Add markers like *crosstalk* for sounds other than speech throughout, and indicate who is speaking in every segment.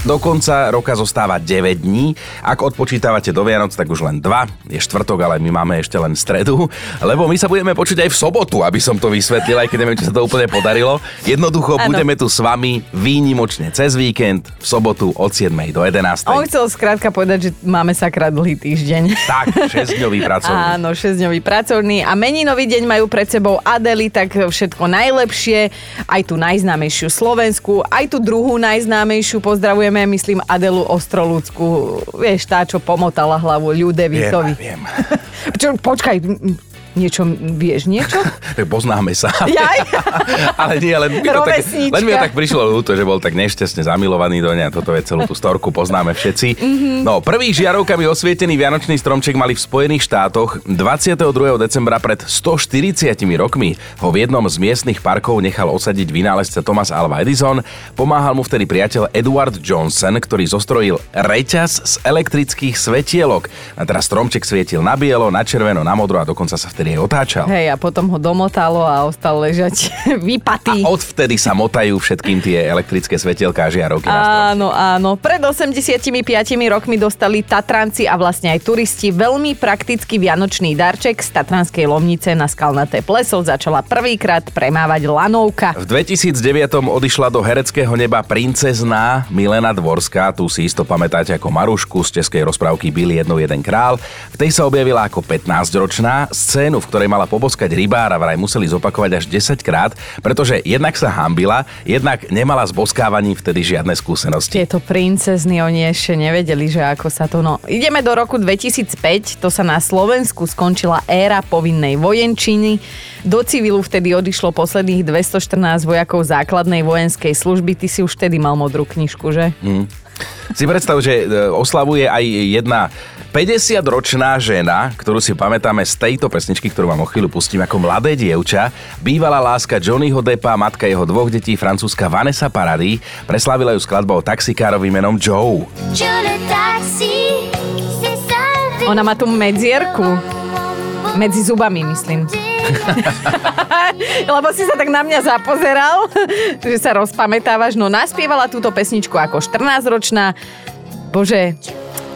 Speaker 1: Do konca roka zostáva 9 dní. Ak odpočítavate do Vianoc, tak už len 2. Je štvrtok, ale my máme ešte len stredu. Lebo my sa budeme počuť aj v sobotu, aby som to vysvetlil, aj keď neviem, či sa to úplne podarilo. Jednoducho ano. budeme tu s vami výnimočne cez víkend, v sobotu od 7. do 11.
Speaker 2: On chcel skrátka povedať, že máme sakra dlhý týždeň.
Speaker 1: Tak, 6-dňový pracovný. *laughs*
Speaker 2: Áno, 6-dňový pracovný. A meninový deň majú pred sebou Adely, tak všetko najlepšie. Aj tú najznámejšiu Slovensku, aj tú druhú najznámejšiu. Pozdravujem Pozdravujeme, myslím, Adelu Ostrolúcku. Vieš, tá, čo pomotala hlavu Ľudevitovi.
Speaker 1: Viem, viem. *laughs*
Speaker 2: Počkaj, Niečo, vieš niečo? *laughs*
Speaker 1: Poznáme sa.
Speaker 2: Jaj. *laughs*
Speaker 1: Ale nie, len mi, to tak, len mi to tak prišlo ľúto, že bol tak nešťastne zamilovaný do nej. Toto je celú tú storku, poznáme všetci. Mm-hmm. No, prvý žiarovkami osvietený Vianočný stromček mali v Spojených štátoch 22. decembra pred 140 rokmi. Ho v jednom z miestnych parkov nechal osadiť vynálezca Thomas Alva Edison. Pomáhal mu vtedy priateľ Edward Johnson, ktorý zostrojil reťaz z elektrických svetielok. A teraz stromček svietil na bielo, na červeno, na modro a dokonca sa vtedy aj otáčal.
Speaker 2: Hej, a potom ho domotalo a ostal ležať *laughs* vypatý.
Speaker 1: A odvtedy sa motajú všetkým tie elektrické svetielka a žiarovky
Speaker 2: Áno, áno. Pred 85 rokmi dostali Tatranci a vlastne aj turisti veľmi praktický vianočný darček z Tatranskej Lomnice na skalnaté pleso začala prvýkrát premávať lanovka.
Speaker 1: V 2009 odišla do hereckého neba princezná Milena Dvorská, tu si isto pamätáte ako Marušku z českej rozprávky Byl jednou jeden král. V tej sa objavila ako 15-ročná. Scén scénu, v ktorej mala poboskať rybára, vraj museli zopakovať až 10 krát, pretože jednak sa hambila, jednak nemala s boskávaním vtedy žiadne skúsenosti.
Speaker 2: Tieto princezny, oni ešte nevedeli, že ako sa to... No, ideme do roku 2005, to sa na Slovensku skončila éra povinnej vojenčiny. Do civilu vtedy odišlo posledných 214 vojakov základnej vojenskej služby. Ty si už vtedy mal modrú knižku, že? Mm.
Speaker 1: Si predstav, že e, oslavuje aj jedna 50-ročná žena, ktorú si pamätáme z tejto pesničky, ktorú vám o chvíľu pustím ako mladé dievča, bývalá láska Johnnyho Deppa, matka jeho dvoch detí, francúzska Vanessa Paradis, preslávila ju skladbou taxikárovým menom Joe.
Speaker 2: Ona má tu medzierku. Medzi zubami, myslím. *laughs* Lebo si sa tak na mňa zapozeral, že sa rozpamätávaš. No naspievala túto pesničku ako 14-ročná. Bože,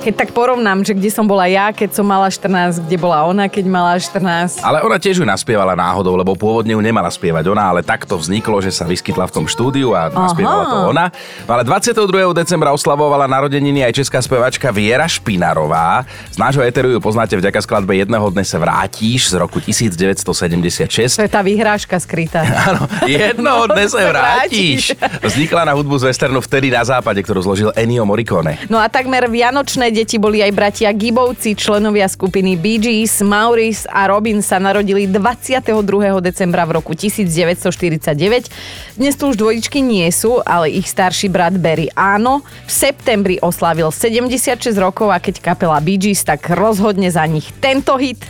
Speaker 2: keď tak porovnám, že kde som bola ja, keď som mala 14, kde bola ona, keď mala 14.
Speaker 1: Ale ona tiež ju naspievala náhodou, lebo pôvodne ju nemala spievať ona, ale takto vzniklo, že sa vyskytla v tom štúdiu a naspievala to ona. Ale 22. decembra oslavovala narodeniny aj česká spevačka Viera Špinarová. Z nášho eteru ju poznáte vďaka skladbe Jedného dne sa vrátíš z roku 1976.
Speaker 2: To je tá vyhrážka skrytá. *laughs*
Speaker 1: Áno, Jednoho dne sa *laughs* vrátiš. Vznikla na hudbu z westernu vtedy na západe, ktorú zložil Ennio Morricone.
Speaker 2: No a takmer vianočné deti boli aj bratia Gibovci, členovia skupiny Bee Gees, Maurice a Robin sa narodili 22. decembra v roku 1949. Dnes tu už dvojičky nie sú, ale ich starší brat Barry áno. V septembri oslávil 76 rokov a keď kapela Bee Gees, tak rozhodne za nich tento hit.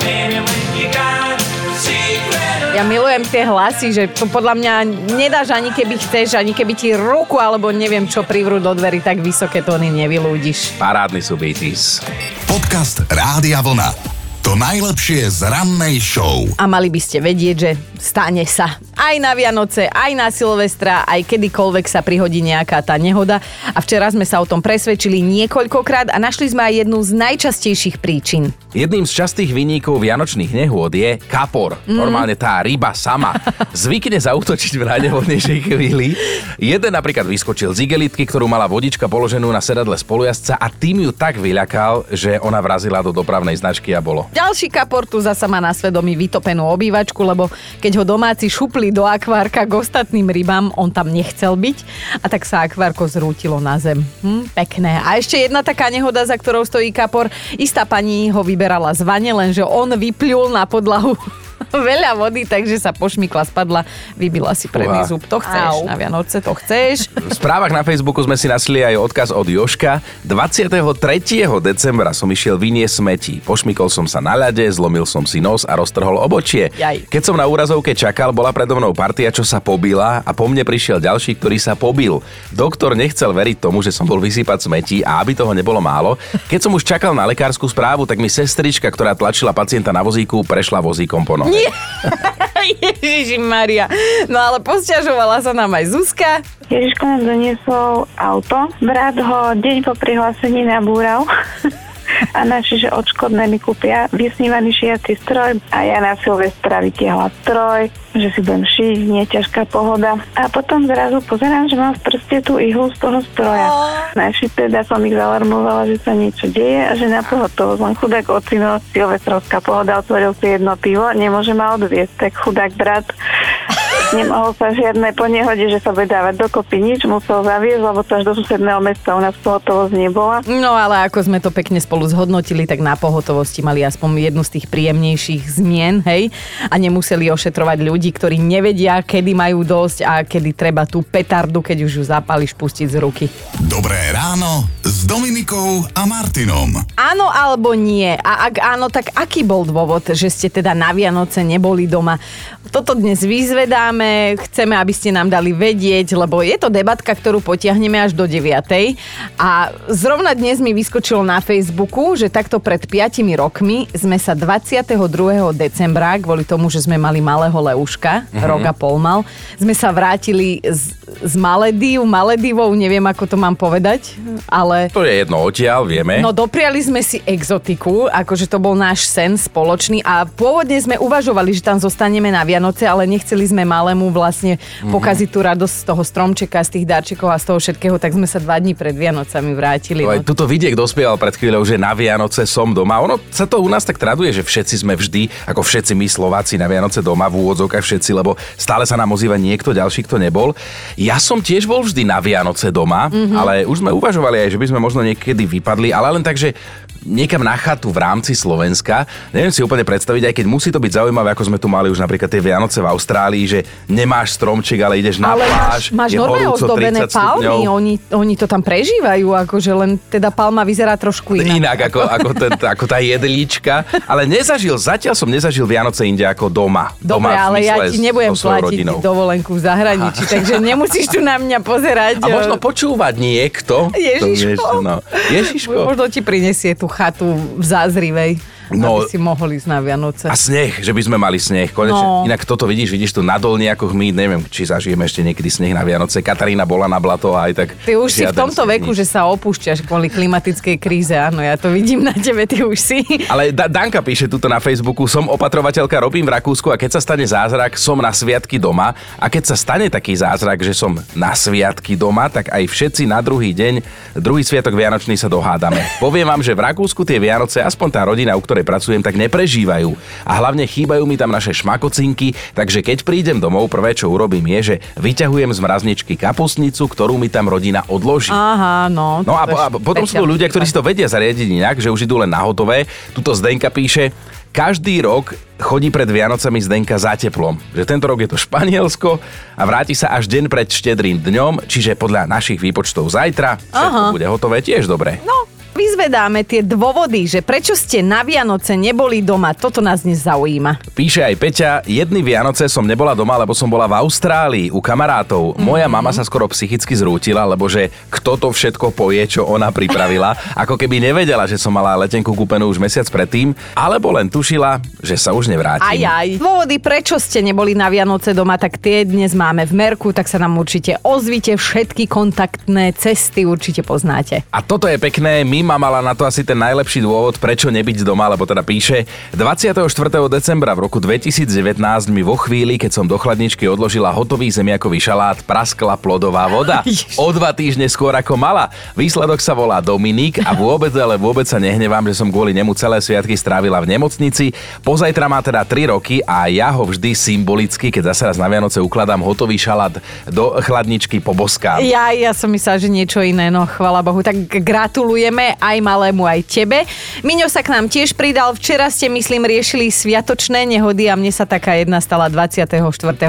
Speaker 2: Baby, ja milujem tie hlasy, že to podľa mňa nedáš ani keby chceš, ani keby ti ruku alebo neviem čo privrú do dverí, tak vysoké tóny nevylúdiš.
Speaker 1: Parádny sú Beaties.
Speaker 3: Podcast Rádia Vlna. To najlepšie z rannej show.
Speaker 2: A mali by ste vedieť, že stane sa. Aj na Vianoce, aj na Silvestra, aj kedykoľvek sa prihodí nejaká tá nehoda. A včera sme sa o tom presvedčili niekoľkokrát a našli sme aj jednu z najčastejších príčin.
Speaker 1: Jedným z častých vyníkov vianočných nehôd je kapor. Mm. Normálne tá ryba sama. *laughs* Zvykne zautočiť v najnehodnejšej chvíli. Jeden napríklad vyskočil z igelitky, ktorú mala vodička položenú na sedadle spolujazca a tým ju tak vyľakal, že ona vrazila do dopravnej značky a bolo.
Speaker 2: Ďalší kapor tu zasa má na svedomí vytopenú obývačku, lebo keď ho domáci šupli do akvárka k ostatným rybám, on tam nechcel byť a tak sa akvárko zrútilo na zem. Hm, pekné. A ešte jedna taká nehoda, za ktorou stojí kapor. Istá pani ho vyberala z vane, lenže on vyplul na podlahu *laughs* veľa vody, takže sa pošmykla, spadla, vybila si predný zub. To chceš Au. na Vianoce, to chceš.
Speaker 1: V správach na Facebooku sme si nasli aj odkaz od Joška. 23. decembra som išiel vynie smeti. Pošmykol som sa na ľade, zlomil som si nos a roztrhol obočie.
Speaker 2: Jaj.
Speaker 1: Keď som na úrazovke čakal, bola predo mnou partia, čo sa pobila a po mne prišiel ďalší, ktorý sa pobil. Doktor nechcel veriť tomu, že som bol vysypať smeti a aby toho nebolo málo. Keď som už čakal na lekárskú správu, tak mi sestrička, ktorá tlačila pacienta na vozíku, prešla vozíkom po nohe. *laughs*
Speaker 2: Ježiši Maria. No ale posťažovala sa nám aj Zuzka.
Speaker 4: Ježiško nám doniesol auto. Brat ho deň po prihlásení nabúral. *laughs* a naši, že odškodné mi kúpia vysnívaný šiaci stroj a ja na Silvestra vytiahla stroj, že si budem šiť, nie ťažká pohoda. A potom zrazu pozerám, že mám v prste tú ihlu z toho stroja. Naši teda som ich zalarmovala, že sa niečo deje a že na pohotovosť len chudák ocino, silvestrovská pohoda, otvoril si jedno pivo, nemôže ma odviesť, tak chudák brat Nemohol sa žiadne po nehode, že sa bude dávať dokopy nič, musel zaviesť, lebo to až do susedného mesta u nás pohotovosť nebola.
Speaker 2: No ale ako sme to pekne spolu zhodnotili, tak na pohotovosti mali aspoň jednu z tých príjemnejších zmien, hej, a nemuseli ošetrovať ľudí, ktorí nevedia, kedy majú dosť a kedy treba tú petardu, keď už ju zapališ, pustiť z ruky.
Speaker 3: Dobré ráno s Dominikou a Martinom.
Speaker 2: Áno alebo nie? A ak áno, tak aký bol dôvod, že ste teda na Vianoce neboli doma? Toto dnes vyzvedáme chceme, chceme, aby ste nám dali vedieť, lebo je to debatka, ktorú potiahneme až do 9. A zrovna dnes mi vyskočilo na Facebooku, že takto pred 5 rokmi sme sa 22. decembra, kvôli tomu, že sme mali malého Leuška, mm-hmm. rok a pol mal, sme sa vrátili z, z Maledív, Maledivou, neviem ako to mám povedať, ale...
Speaker 1: To je jedno odtiaľ, vieme.
Speaker 2: No dopriali sme si exotiku, akože to bol náš sen spoločný a pôvodne sme uvažovali, že tam zostaneme na Vianoce, ale nechceli sme malé mu vlastne mm-hmm. pokaziť tú radosť z toho stromčeka, z tých darčekov a z toho všetkého, tak sme sa dva dní pred Vianocami vrátili.
Speaker 1: No. Tuto vidiek dospieval pred chvíľou, že na Vianoce som doma. Ono sa to u nás tak traduje, že všetci sme vždy, ako všetci my Slováci na Vianoce doma, v úvodzovkách všetci, lebo stále sa nám ozýva niekto ďalší, kto nebol. Ja som tiež bol vždy na Vianoce doma, mm-hmm. ale už sme uvažovali aj, že by sme možno niekedy vypadli, ale len tak, že niekam na chatu v rámci Slovenska. Neviem si úplne predstaviť, aj keď musí to byť zaujímavé, ako sme tu mali už napríklad tie Vianoce v Austrálii, že nemáš stromček, ale ideš na
Speaker 2: ale
Speaker 1: pláž.
Speaker 2: Máš, máš normálne ozdobené palmy, oni, oni to tam prežívajú, akože len teda palma vyzerá trošku inak.
Speaker 1: Inak ako, ako, ten, ako tá jedlička, ale nezažil, zatiaľ som nezažil Vianoce inde ako doma.
Speaker 2: Dobre,
Speaker 1: doma
Speaker 2: ale ja ti nebudem platiť rodinou. dovolenku v zahraničí, takže nemusíš tu na mňa pozerať.
Speaker 1: A možno počúvať niekto.
Speaker 2: Ježiško. No.
Speaker 1: Ježiško.
Speaker 2: Možno ti prinesie tú chatu v Zázrivej. No, aby si mohli ísť na Vianoce.
Speaker 1: A sneh, že by sme mali sneh. Konečne. No. Inak toto vidíš, vidíš tu na dolniakoch my, neviem, či zažijeme ešte niekedy sneh na Vianoce. Katarína bola na blato a aj tak.
Speaker 2: Ty už si v tomto veku, nič. že sa opúšťaš kvôli klimatickej kríze. Áno, ja to vidím na tebe, ty už si.
Speaker 1: Ale da- Danka píše tuto na Facebooku, som opatrovateľka, robím v Rakúsku a keď sa stane zázrak, som na sviatky doma. A keď sa stane taký zázrak, že som na sviatky doma, tak aj všetci na druhý deň, druhý sviatok Vianočný sa dohádame. Poviem vám, že v Rakúsku tie Vianoce, aspoň tá rodina, u ktorej pracujem, tak neprežívajú. A hlavne chýbajú mi tam naše šmakocinky, takže keď prídem domov, prvé čo urobím je, že vyťahujem z mrazničky kapusnicu, ktorú mi tam rodina odloží.
Speaker 2: Aha, no.
Speaker 1: No a, a potom sú ľudia, ktorí si to vedia zariadiť inak, že už idú len na hotové. Tuto Zdenka píše, každý rok chodí pred Vianocami Zdenka za teplom. Že tento rok je to Španielsko a vráti sa až deň pred štedrým dňom, čiže podľa našich výpočtov zajtra všetko bude hotové tiež dobre.
Speaker 2: No, Vyzvedáme tie dôvody, že prečo ste na Vianoce neboli doma. Toto nás dnes zaujíma.
Speaker 1: Píše aj Peťa, jedny Vianoce som nebola doma, lebo som bola v Austrálii u kamarátov. Mm-hmm. Moja mama sa skoro psychicky zrútila, lebo že kto to všetko poje, čo ona pripravila. *laughs* Ako keby nevedela, že som mala letenku kúpenú už mesiac predtým, alebo len tušila, že sa už nevrátim.
Speaker 2: Aj, aj. Dôvody, prečo ste neboli na Vianoce doma, tak tie dnes máme v Merku, tak sa nám určite ozvite. Všetky kontaktné cesty určite poznáte.
Speaker 1: A toto je pekné, my Mima mala na to asi ten najlepší dôvod, prečo nebyť doma, lebo teda píše 24. decembra v roku 2019 mi vo chvíli, keď som do chladničky odložila hotový zemiakový šalát, praskla plodová voda. *laughs* O dva týždne skôr ako mala. Výsledok sa volá Dominik a vôbec, ale vôbec sa nehnevám, že som kvôli nemu celé sviatky strávila v nemocnici. Pozajtra má teda 3 roky a ja ho vždy symbolicky, keď zase raz na Vianoce ukladám hotový šalát do chladničky poboskám.
Speaker 2: Ja, ja som myslela, že niečo iné, no chvala Bohu. Tak gratulujeme aj malému, aj tebe. Miňo sa k nám tiež pridal. Včera ste, myslím, riešili sviatočné nehody a mne sa taká jedna stala 24.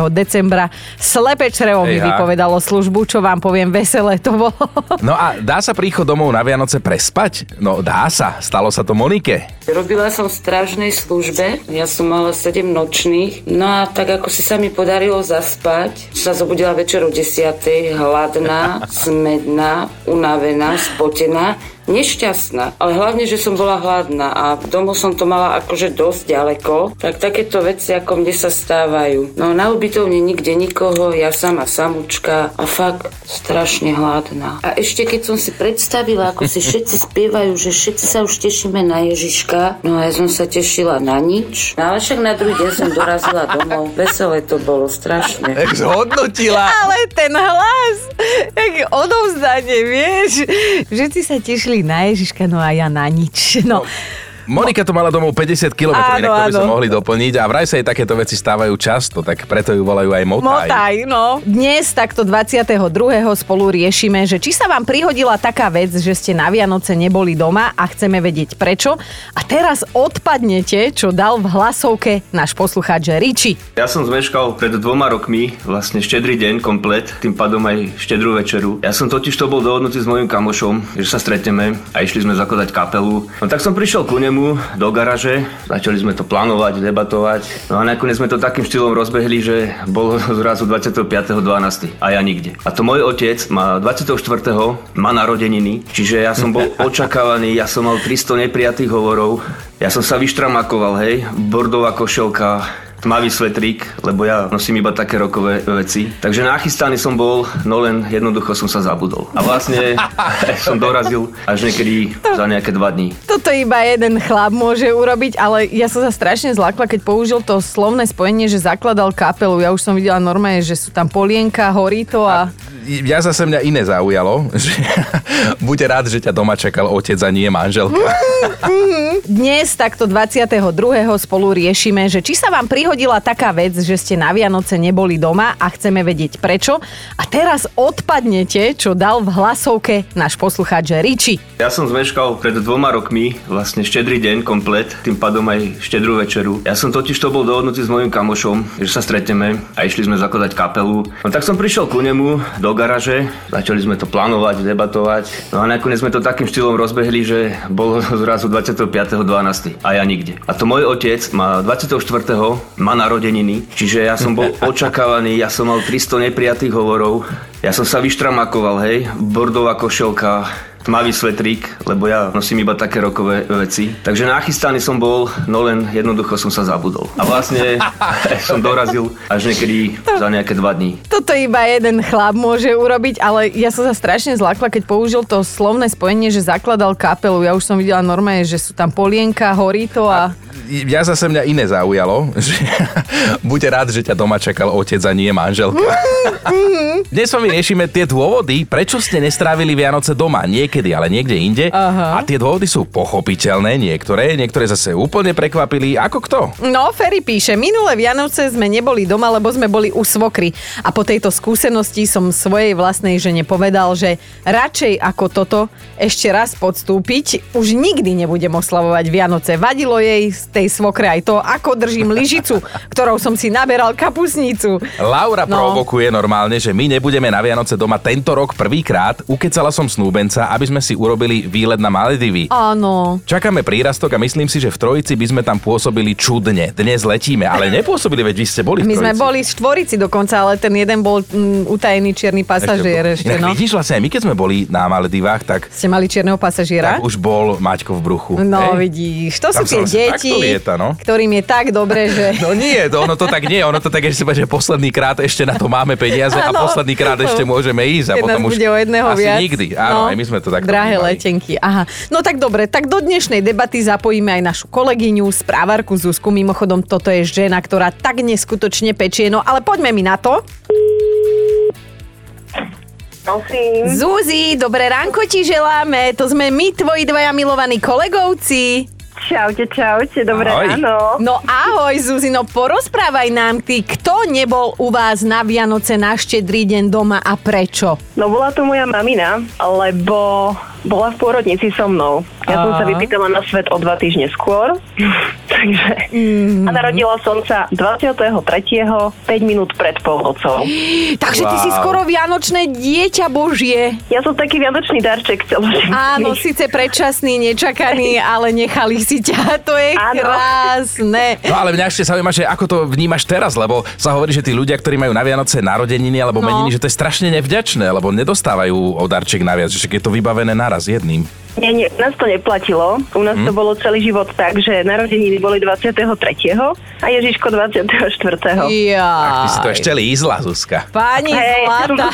Speaker 2: decembra. Slepe črevo mi vypovedalo službu, čo vám poviem, veselé to bolo.
Speaker 1: No a dá sa príchod domov na Vianoce prespať? No dá sa, stalo sa to Monike.
Speaker 5: Robila som v strážnej službe, ja som mala 7 nočných, no a tak ako si sa mi podarilo zaspať, sa zobudila večer o 10. hladná, smedná, unavená, spotená, nešťastná, ale hlavne, že som bola hladná a domov som to mala akože dosť ďaleko, tak takéto veci ako mne sa stávajú. No na ubytovne nikde nikoho, ja sama samúčka a fakt strašne hladná. A ešte keď som si predstavila, ako si všetci spievajú, že všetci sa už tešíme na Ježiška, no a ja som sa tešila na nič. No ale však na druhý deň som dorazila domov. Veselé to bolo, strašne.
Speaker 1: Tak zhodnotila.
Speaker 2: Ale ten hlas, tak odovzdanie, vieš. Všetci sa tešili na Ježiška, no a ja na nič. No.
Speaker 1: Monika to mala domov 50 km,
Speaker 2: Áno,
Speaker 1: inak to by sme mohli doplniť a vraj sa jej takéto veci stávajú často, tak preto ju volajú aj motaj.
Speaker 2: Motaj, no. Dnes, takto 22. spolu riešime, že či sa vám prihodila taká vec, že ste na Vianoce neboli doma a chceme vedieť prečo. A teraz odpadnete, čo dal v hlasovke náš poslucháč Riči.
Speaker 6: Ja som zmeškal pred dvoma rokmi vlastne štedrý deň komplet, tým pádom aj štedrú večeru. Ja som totiž to bol dohodnutý s mojim kamošom, že sa stretneme a išli sme zakladať kapelu. No tak som prišiel ku nemu do garaže, začali sme to plánovať, debatovať. No a nakoniec sme to takým štýlom rozbehli, že bolo zrazu 25.12. a ja nikde. A to môj otec má 24. má narodeniny, čiže ja som bol *laughs* očakávaný, ja som mal 300 neprijatých hovorov, ja som sa vyštramakoval, hej, bordová košelka, tmavý svetrík, lebo ja nosím iba také rokové veci. Takže nachystaný som bol, no len jednoducho som sa zabudol. A vlastne *laughs* som dorazil až niekedy za nejaké dva dní.
Speaker 2: Toto iba jeden chlap môže urobiť, ale ja som sa strašne zlakla, keď použil to slovné spojenie, že zakladal kapelu. Ja už som videla normálne, že sú tam polienka, horí to a...
Speaker 1: Ja zase mňa iné zaujalo, *laughs* že buď rád, že ťa doma čakal otec a nie manželka.
Speaker 2: Dnes, takto 22. spolu riešime, že či sa vám prihodila taká vec, že ste na Vianoce neboli doma a chceme vedieť prečo. A teraz odpadnete, čo dal v hlasovke náš poslucháč Riči.
Speaker 6: Ja som zmeškal pred dvoma rokmi vlastne štedrý deň komplet, tým pádom aj štedrú večeru. Ja som totiž to bol dohodnutý s mojim kamošom, že sa stretneme a išli sme zakladať kapelu. No tak som prišiel ku nemu do garaže, začali sme to plánovať, debatovať. No a nakoniec sme to takým štýlom rozbehli, že bolo *laughs* zrazu 25.12. a ja nikde. A to môj otec má 24. má narodeniny, čiže ja som bol *laughs* očakávaný, ja som mal 300 neprijatých hovorov, ja som sa vyštramakoval, hej, bordová košelka, tmavý svetrík, lebo ja nosím iba také rokové veci. Takže nachystaný som bol, no len jednoducho som sa zabudol. A vlastne *laughs* som dorazil až niekedy za nejaké dva dní.
Speaker 2: Toto iba jeden chlap môže urobiť, ale ja som sa strašne zlakla, keď použil to slovné spojenie, že zakladal kapelu. Ja už som videla normálne, že sú tam polienka, horí to a...
Speaker 1: Ja zase mňa iné zaujalo, *laughs* že buď rád, že ťa doma čakal otec a nie manželka. Dnes s vami riešime tie dôvody, prečo ste nestrávili Vianoce doma. Niekedy, ale niekde inde.
Speaker 2: Aha.
Speaker 1: A tie dôvody sú pochopiteľné, niektoré, niektoré zase úplne prekvapili. Ako kto?
Speaker 2: No, Ferry píše, minulé Vianoce sme neboli doma, lebo sme boli u svokry. A po tejto skúsenosti som svojej vlastnej žene povedal, že radšej ako toto ešte raz podstúpiť, už nikdy nebudem oslavovať Vianoce. Vadilo jej tej svokre aj to, ako držím lyžicu, ktorou som si naberal kapusnicu.
Speaker 1: Laura
Speaker 2: No.
Speaker 1: provokuje normálne, že my nebudeme na Vianoce doma tento rok prvýkrát. Ukecala som snúbenca, aby sme si urobili výlet na Maledivy.
Speaker 2: Áno.
Speaker 1: Čakáme prírastok a myslím si, že v Trojici by sme tam pôsobili čudne. Dnes letíme, ale nepôsobili, veď vy ste boli v
Speaker 2: My sme boli v štvorici dokonca, ale ten jeden bol mm, utajený čierny pasažier ešte,
Speaker 1: Inak
Speaker 2: no.
Speaker 1: Vidíš, vlastne my keď sme boli na Maledivách, tak,
Speaker 2: Ste mali čierneho pasažiera?
Speaker 1: tak už bol Maťko v bruchu.
Speaker 2: No,
Speaker 1: Hej.
Speaker 2: vidíš, to
Speaker 1: Tam
Speaker 2: sú tie
Speaker 1: vlastne
Speaker 2: deti,
Speaker 1: lieta, no.
Speaker 2: ktorým je tak dobre, že... *laughs*
Speaker 1: No nie, to, ono to tak nie, ono to tak ešte, že posledný krát ešte na to máme peniaze a
Speaker 2: Áno.
Speaker 1: posledný krát ešte môžeme ísť a
Speaker 2: Keď
Speaker 1: potom
Speaker 2: nás
Speaker 1: už
Speaker 2: bude o jedného
Speaker 1: asi
Speaker 2: viac.
Speaker 1: nikdy. Áno, aj my sme to takto
Speaker 2: Drahé
Speaker 1: vnímali.
Speaker 2: letenky, aha. No tak dobre, tak do dnešnej debaty zapojíme aj našu kolegyňu, správarku Zuzku. Mimochodom, toto je žena, ktorá tak neskutočne pečie. No ale poďme mi na to.
Speaker 4: Prosím.
Speaker 2: Zuzi, dobré ránko ti želáme. To sme my, tvoji dvaja milovaní kolegovci.
Speaker 4: Čaute, čaute, dobré
Speaker 1: Ahoj.
Speaker 4: ráno.
Speaker 2: No ahoj Zuzi, no porozprávaj nám ty, kto nebol u vás na Vianoce na štedrý deň doma a prečo?
Speaker 4: No bola to moja mamina, lebo bola v pôrodnici so mnou. Ja som
Speaker 2: Aha.
Speaker 4: sa vypýtala na svet o dva týždne skôr. *laughs* Takže... A narodila som sa 23. 5 minút pred polnocou. *gasps*
Speaker 2: Takže ty si
Speaker 1: Wow.
Speaker 2: skoro vianočné dieťa Božie.
Speaker 4: Ja som taký vianočný darček celoživotný.
Speaker 2: Áno, síce predčasný, nečakaný, *laughs* ale nechali si ťa. *laughs* To je
Speaker 4: Áno.
Speaker 2: krásne.
Speaker 1: No ale mňa ešte zaujíma, že ako to vnímaš teraz, lebo sa hovorí, že tí ľudia, ktorí majú na Vianoce narodeniny alebo
Speaker 2: No.
Speaker 1: meniny, že to je strašne nevďačné, lebo nedostávajú o darček naviac, že je to vybavené naraz jedným.
Speaker 7: Nie, nie, nás to neplatilo. U nás hmm. to bolo celý život tak, že narodeniny boli 23. a Ježiško 24.
Speaker 2: Ja.
Speaker 1: Ty si to ešte lízla, Zuzka.
Speaker 2: Pani
Speaker 7: som
Speaker 2: Zlata.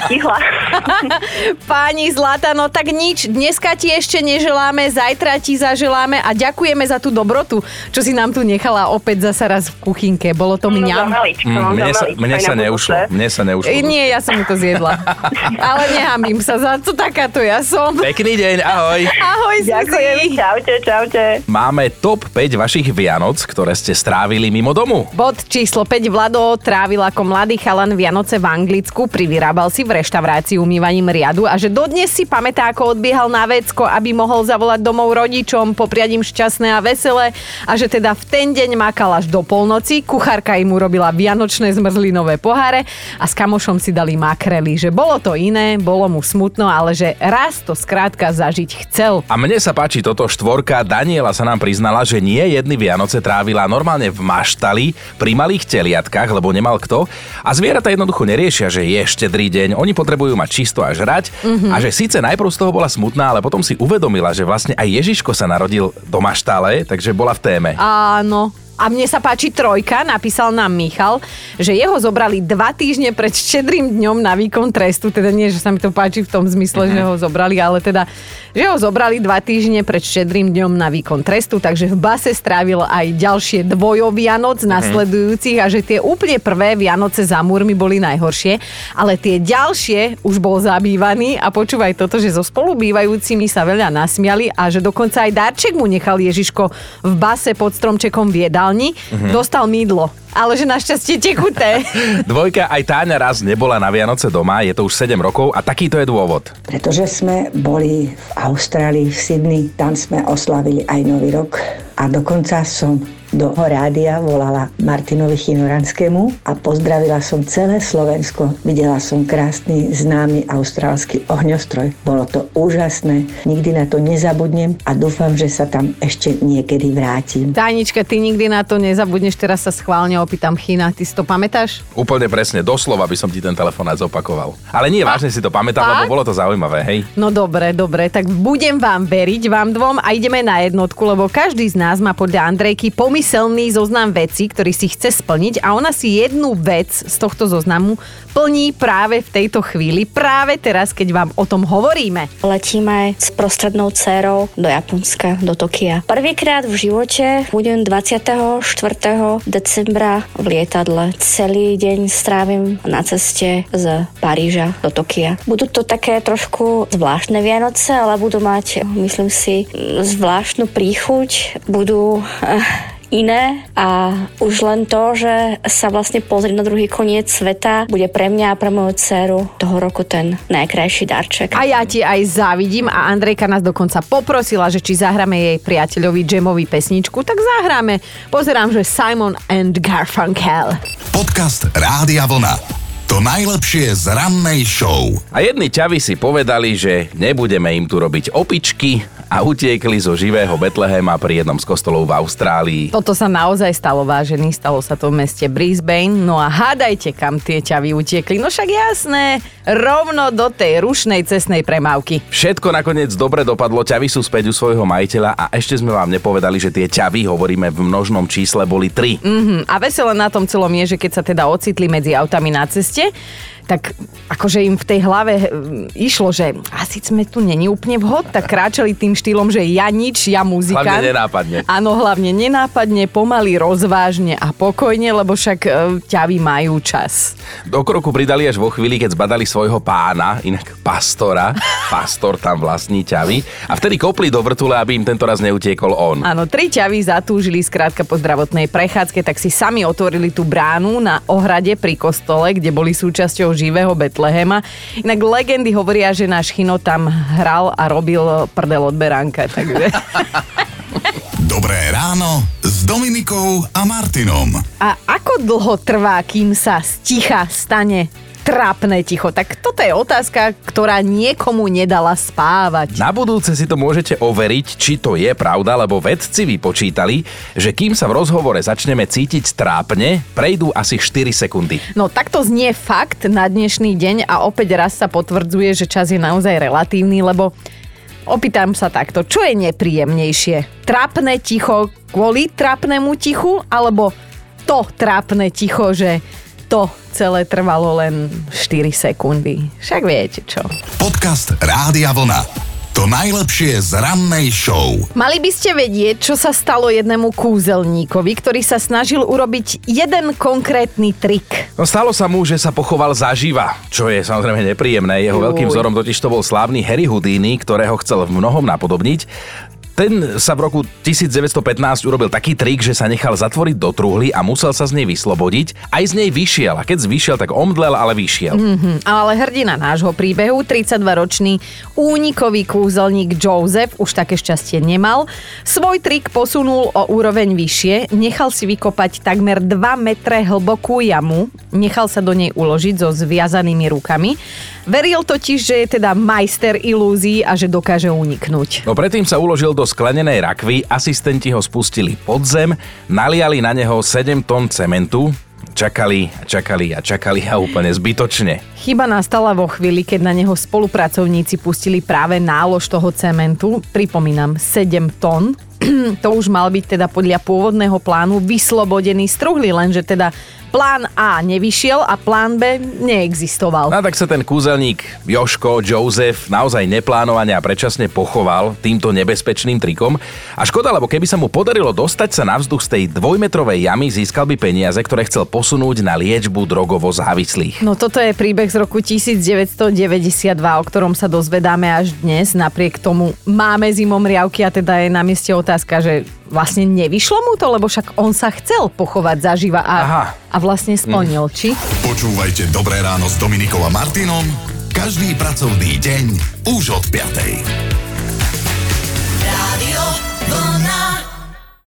Speaker 2: *laughs* Pani Zlata, no tak nič, dneska ti ešte neželáme, zajtra ti zaželáme a ďakujeme za tú dobrotu, čo si nám tu nechala opäť zasa raz v kuchynke. Bolo to
Speaker 7: No,
Speaker 2: mňam.
Speaker 7: maličko,
Speaker 1: Mm, mne sa, mne sa neušlo. Mne sa neušlo.
Speaker 2: Nie, ja som mu to zjedla. *laughs* Ale nehambím sa za to, takáto ja som.
Speaker 1: Pekný deň, ahoj.
Speaker 2: Ahoj, *laughs*
Speaker 7: Ďakujem,
Speaker 2: Zuzi.
Speaker 7: čaute, čaute.
Speaker 1: Máme top 5 vašich Vianoc, ktoré ste strávili mimo domu.
Speaker 2: Bod číslo 5 Vlado trávil ako mladý chalan Vianoce v Anglicku, privyrábal si v reštaurácii umývaním riadu a že dodnes si pamätá, ako odbiehal na vecko, aby mohol zavolať domov rodičom, popriať im šťastné a veselé a že teda v ten deň makal až do polnoci, kuchárka im urobila vianočné zmrzlinové poháre a s kamošom si dali makrely, že bolo to iné, bolo mu smutno, ale že raz to skrátka zažiť chcel.
Speaker 1: A mne sa páči toto štvorka. Daniela sa nám priznala, že nie jedny Vianoce trávila normálne v maštali pri malých teliatkách, lebo nemal kto. A zvieratá jednoducho neriešia, že je štedrý deň. Oni potrebujú mať čisto a žrať. Mm-hmm. A že síce najprv z toho bola smutná, ale potom si uvedomila, že vlastne aj Ježiško sa narodil do maštale, takže bola v téme.
Speaker 2: Áno. A mne sa páči trojka, napísal nám Michal, že jeho zobrali dva týždne pred štedrým dňom na výkon trestu, teda nie, že sa mi to páči v tom zmysle, že ho zobrali, ale teda, že ho zobrali dva týždne pred štedrým dňom na výkon trestu, takže v base strávil aj ďalšie dvojo Vianoc nasledujúcich a že tie úplne prvé Vianoce za múrmi boli najhoršie, ale tie ďalšie už bol zabývaný a počúvaj toto, že so spolubývajúcimi sa veľa nasmiali a že dokonca aj darček mu nechal Ježiško v base pod stromčekom v jedálni, dostal mydlo. Ale že našťastie tekuté. *laughs*
Speaker 1: Dvojka, aj Táňa raz nebola na Vianoce doma, je to už 7 rokov a takýto je dôvod.
Speaker 8: Pretože sme boli v Austrálii, v Sydney, tam sme oslavili aj Nový rok a dokonca som do rádia volala Martinovi Chinoranskému a pozdravila som celé Slovensko. Videla som krásny, známy austrálsky ohňostroj. Bolo to úžasné, nikdy na to nezabudnem a dúfam, že sa tam ešte niekedy vrátim.
Speaker 2: Tajnička, ty nikdy na to nezabudneš, teraz sa schválne opýtam Chyna, ty si to pamätáš?
Speaker 1: Úplne presne, doslova by som ti ten telefonát zopakoval. Ale nie, vážne si to pamätám, lebo bolo to zaujímavé, hej?
Speaker 2: No dobre, dobre, tak budem vám veriť, vám dvom a ideme na jednotku, lebo každý z nás má podľa Andrejky pomyselný zoznam vecí, ktorý si chce splniť a ona si jednu vec z tohto zoznamu plní práve v tejto chvíli, práve teraz, keď vám o tom hovoríme.
Speaker 9: Letíme s prostrednou dcerou do Japonska, do Tokia. Prvýkrát v živote budem 24. decembra v lietadle. Celý deň strávim na ceste z Paríža do Tokia. Budú to také trošku zvláštne Vianoce, ale budú mať, myslím si, zvláštnu príchuť. Budú eh, iné a už len to, že sa vlastne pozrieť na druhý koniec sveta bude pre mňa a pre moju dceru toho roku ten najkrajší darček.
Speaker 2: A ja ti aj závidím a Andrejka nás dokonca poprosila, že či zahráme jej priateľovi Jamovi pesničku, tak zahráme. Pozerám, že Simon and Garfunkel.
Speaker 3: Podcast Rádia Vlna. To najlepšie z rannej show.
Speaker 1: A jedni ťavi si povedali, že nebudeme im tu robiť opičky a utiekli zo živého Betlehema pri jednom z kostolov v Austrálii.
Speaker 2: Toto sa naozaj stalo, vážený, stalo sa to v meste Brisbane. No a hádajte, kam tie ťavy utiekli. No však jasné, rovno do tej rušnej cestnej premávky.
Speaker 1: Všetko nakoniec dobre dopadlo, ťavy sú späť u svojho majiteľa a ešte sme vám nepovedali, že tie ťavy, hovoríme v množnom čísle, boli tri.
Speaker 2: Mhm. A veselé na tom celom je, že keď sa teda ocitli medzi autami na ceste, tak akože im v tej hlave hm, išlo, že asi sme tu není úplne vhod, tak kráčali tým štýlom, že ja nič, ja muzikant.
Speaker 1: Hlavne nenápadne.
Speaker 2: Áno, hlavne nenápadne, pomaly, rozvážne a pokojne, lebo však e, ťavy majú čas.
Speaker 1: Do kroku pridali až vo chvíli, keď zbadali svojho pána, inak pastora. Pastor tam vlastní ťavy. A vtedy kopli do vrtule, aby im tento raz neutiekol on.
Speaker 2: Áno, tri ťavy zatúžili skrátka po zdravotnej prechádzke, tak si sami otvorili tú bránu na ohrade pri kostole, kde boli súčasťou živého Betlehema. Inak legendy hovoria, že náš Chino tam hral a robil prdel od beránka, takže... *laughs*
Speaker 3: Dobré ráno s Dominikou a Martinom.
Speaker 2: A ako dlho trvá, kým sa z ticha stane trápne ticho? Tak toto je otázka, ktorá niekomu nedala spávať.
Speaker 1: Na budúce si to môžete overiť, či to je pravda, lebo vedci vypočítali, že kým sa v rozhovore začneme cítiť trápne, prejdú asi 4 sekundy.
Speaker 2: No takto znie fakt na dnešný deň a opäť raz sa potvrdzuje, že čas je naozaj relatívny, lebo Opýtam sa takto, čo je nepríjemnejšie? Trápne ticho kvôli trápnemu tichu, alebo to trápne ticho, že to celé trvalo len 4 sekundy. Však viete čo.
Speaker 3: Podcast Rádia Vlna. To najlepšie z rannej show.
Speaker 2: Mali by ste vedieť, čo sa stalo jednému kúzelníkovi, ktorý sa snažil urobiť jeden konkrétny trik.
Speaker 1: No stalo sa mu, že sa pochoval zaživa, čo je samozrejme nepríjemné. Jeho Uj. veľkým vzorom totiž to bol slávny Harry Houdini, ktorého chcel v mnohom napodobniť. Ten sa v roku 1915 urobil taký trik, že sa nechal zatvoriť do truhly a musel sa z nej vyslobodiť. Aj z nej vyšiel a keď vyšiel, tak omdlel, ale vyšiel.
Speaker 2: Mm-hmm. Ale hrdina nášho príbehu, 32-ročný únikový kúzelník Joseph, už také šťastie nemal, svoj trik posunul o úroveň vyššie, nechal si vykopať takmer 2 metre hlbokú jamu, nechal sa do nej uložiť so zviazanými rukami. Veril totiž, že je teda majster ilúzií a že dokáže uniknúť.
Speaker 1: No predtým sa uložil do sklenenej rakvy, asistenti ho spustili pod zem, naliali na neho 7 tón cementu, čakali a čakali a čakali a úplne zbytočne.
Speaker 2: Chyba nastala vo chvíli, keď na neho spolupracovníci pustili práve nálož toho cementu, pripomínam 7 tón, *clears throat* to už mal byť teda podľa pôvodného plánu vyslobodený z lenže teda plán A nevyšiel a plán B neexistoval.
Speaker 1: No tak sa ten kúzelník Joško, Joseph naozaj neplánovane a predčasne pochoval týmto nebezpečným trikom. A škoda, lebo keby sa mu podarilo dostať sa na vzduch z tej dvojmetrovej jamy, získal by peniaze, ktoré chcel posunúť na liečbu drogovo závislých.
Speaker 2: No toto je príbeh z roku 1992, o ktorom sa dozvedáme až dnes. Napriek tomu máme zimom riavky a teda je na mieste otázka, že vlastne nevyšlo mu to, lebo však on sa chcel pochovať zaživa a, Aha. a vlastne splnil, mm. či?
Speaker 3: Počúvajte Dobré ráno s Dominikom a Martinom každý pracovný deň už od 5.